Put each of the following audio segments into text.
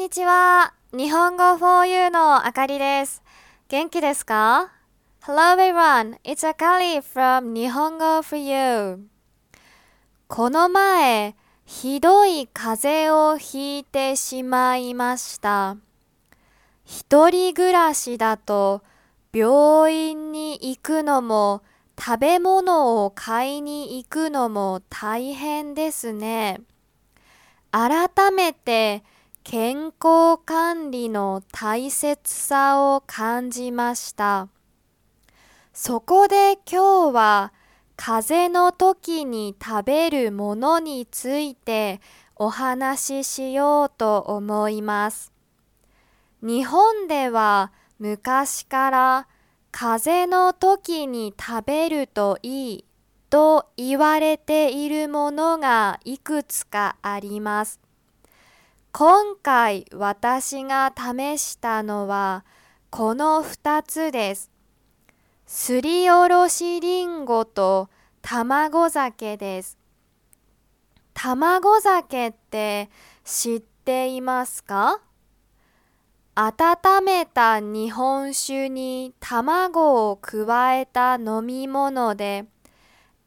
にちは。日本語 4U のあかりです。元気ですか ?Hello everyone, it's Akari from 日本語 4U。この前、ひどい風邪をひいてしまいました。一人暮らしだと病院に行くのも食べ物を買いに行くのも大変ですね。改めて健康管理の大切さを感じました。そこで今日は風邪の時に食べるものについてお話ししようと思います。日本では昔から風邪の時に食べるといいと言われているものがいくつかあります。今回私が試したのはこの2つです。すりおろしりんごと卵酒です。卵酒って知っていますか？温めた日本酒に卵を加えた飲み物で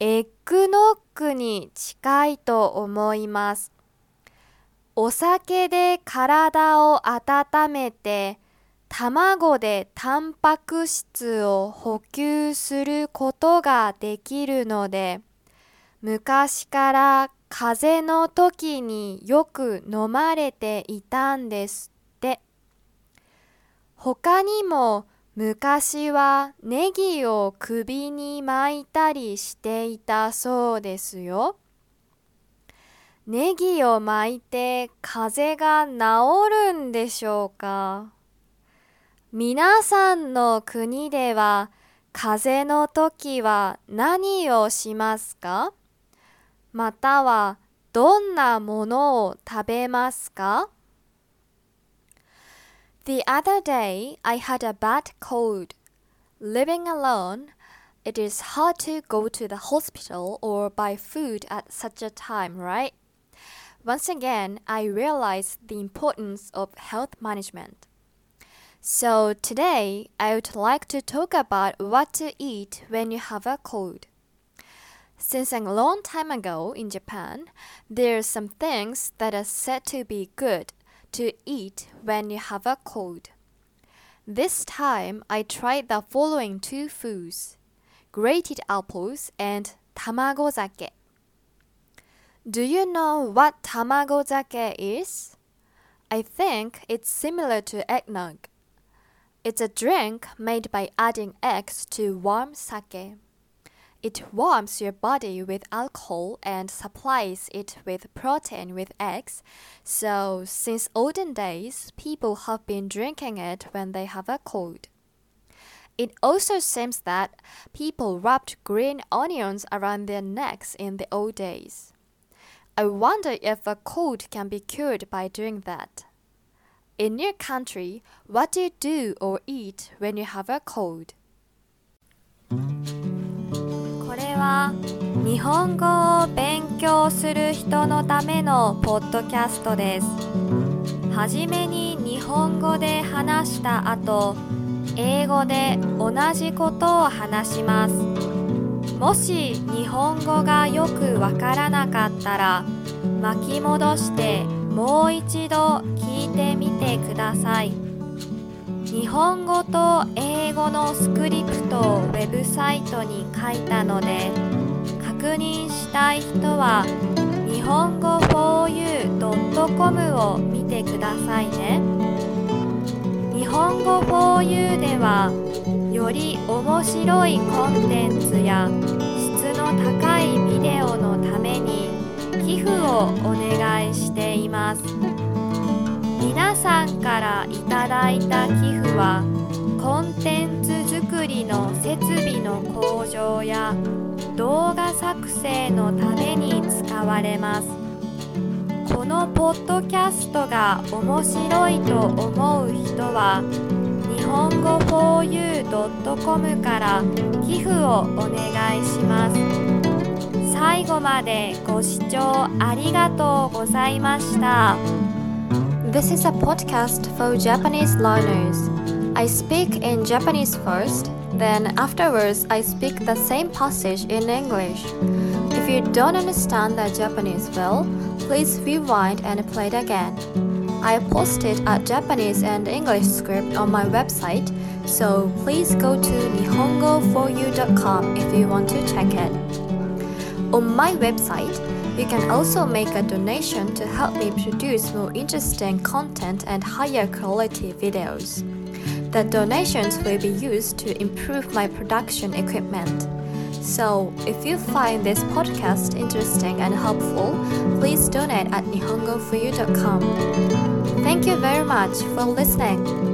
エッグノックに近いと思います。お酒で体を温めて卵でタンパク質を補給することができるので昔から風邪の時によく飲まれていたんですって他にも昔はネギを首に巻いたりしていたそうですよ。ネギを巻いて風が治るんでしょうか皆さんの国では風邪の時は何をしますかまたはどんなものを食べますか The other day I had a bad cold. Living alone, it is hard to go to the hospital or buy food at such a time, right? Once again, I realized the importance of health management. So today, I would like to talk about what to eat when you have a cold. Since a long time ago in Japan, there are some things that are said to be good to eat when you have a cold. This time, I tried the following two foods grated apples and tamagozake. Do you know what tamago zake is? I think it's similar to eggnog. It's a drink made by adding eggs to warm sake. It warms your body with alcohol and supplies it with protein with eggs. So, since olden days, people have been drinking it when they have a cold. It also seems that people wrapped green onions around their necks in the old days. I wonder if a cold can be cured by doing that. In your country, what do you do or eat when you have a cold? これは日本語を勉強する人のためのポッドキャストです。はじめに日本語で話した後、英語で同じことを話します。もし日本語がよくわからなかったら巻き戻してもう一度聞いてみてください。日本語と英語のスクリプトをウェブサイトに書いたので確認したい人は日本語 4u.com を見てくださいね。日本語 4u ではより面白いコンテンツやの高いビデオのために寄付をお願いしています。皆さんからいただいた寄付はコンテンツ作りの設備の向上や動画作成のために使われます。このポッドキャストが面白いと思う人は本語 4u.com から寄付をお願いします最後までご視聴ありがとうございました This is a podcast for Japanese learners. I speak in Japanese first, then afterwards I speak the same passage in English. If you don't understand the Japanese well, please rewind and play it again. I posted a Japanese and English script on my website, so please go to nihongo4u.com if you want to check it. On my website, you can also make a donation to help me produce more interesting content and higher quality videos. The donations will be used to improve my production equipment. So, if you find this podcast interesting and helpful, please donate at nihongofuyu.com. Thank you very much for listening.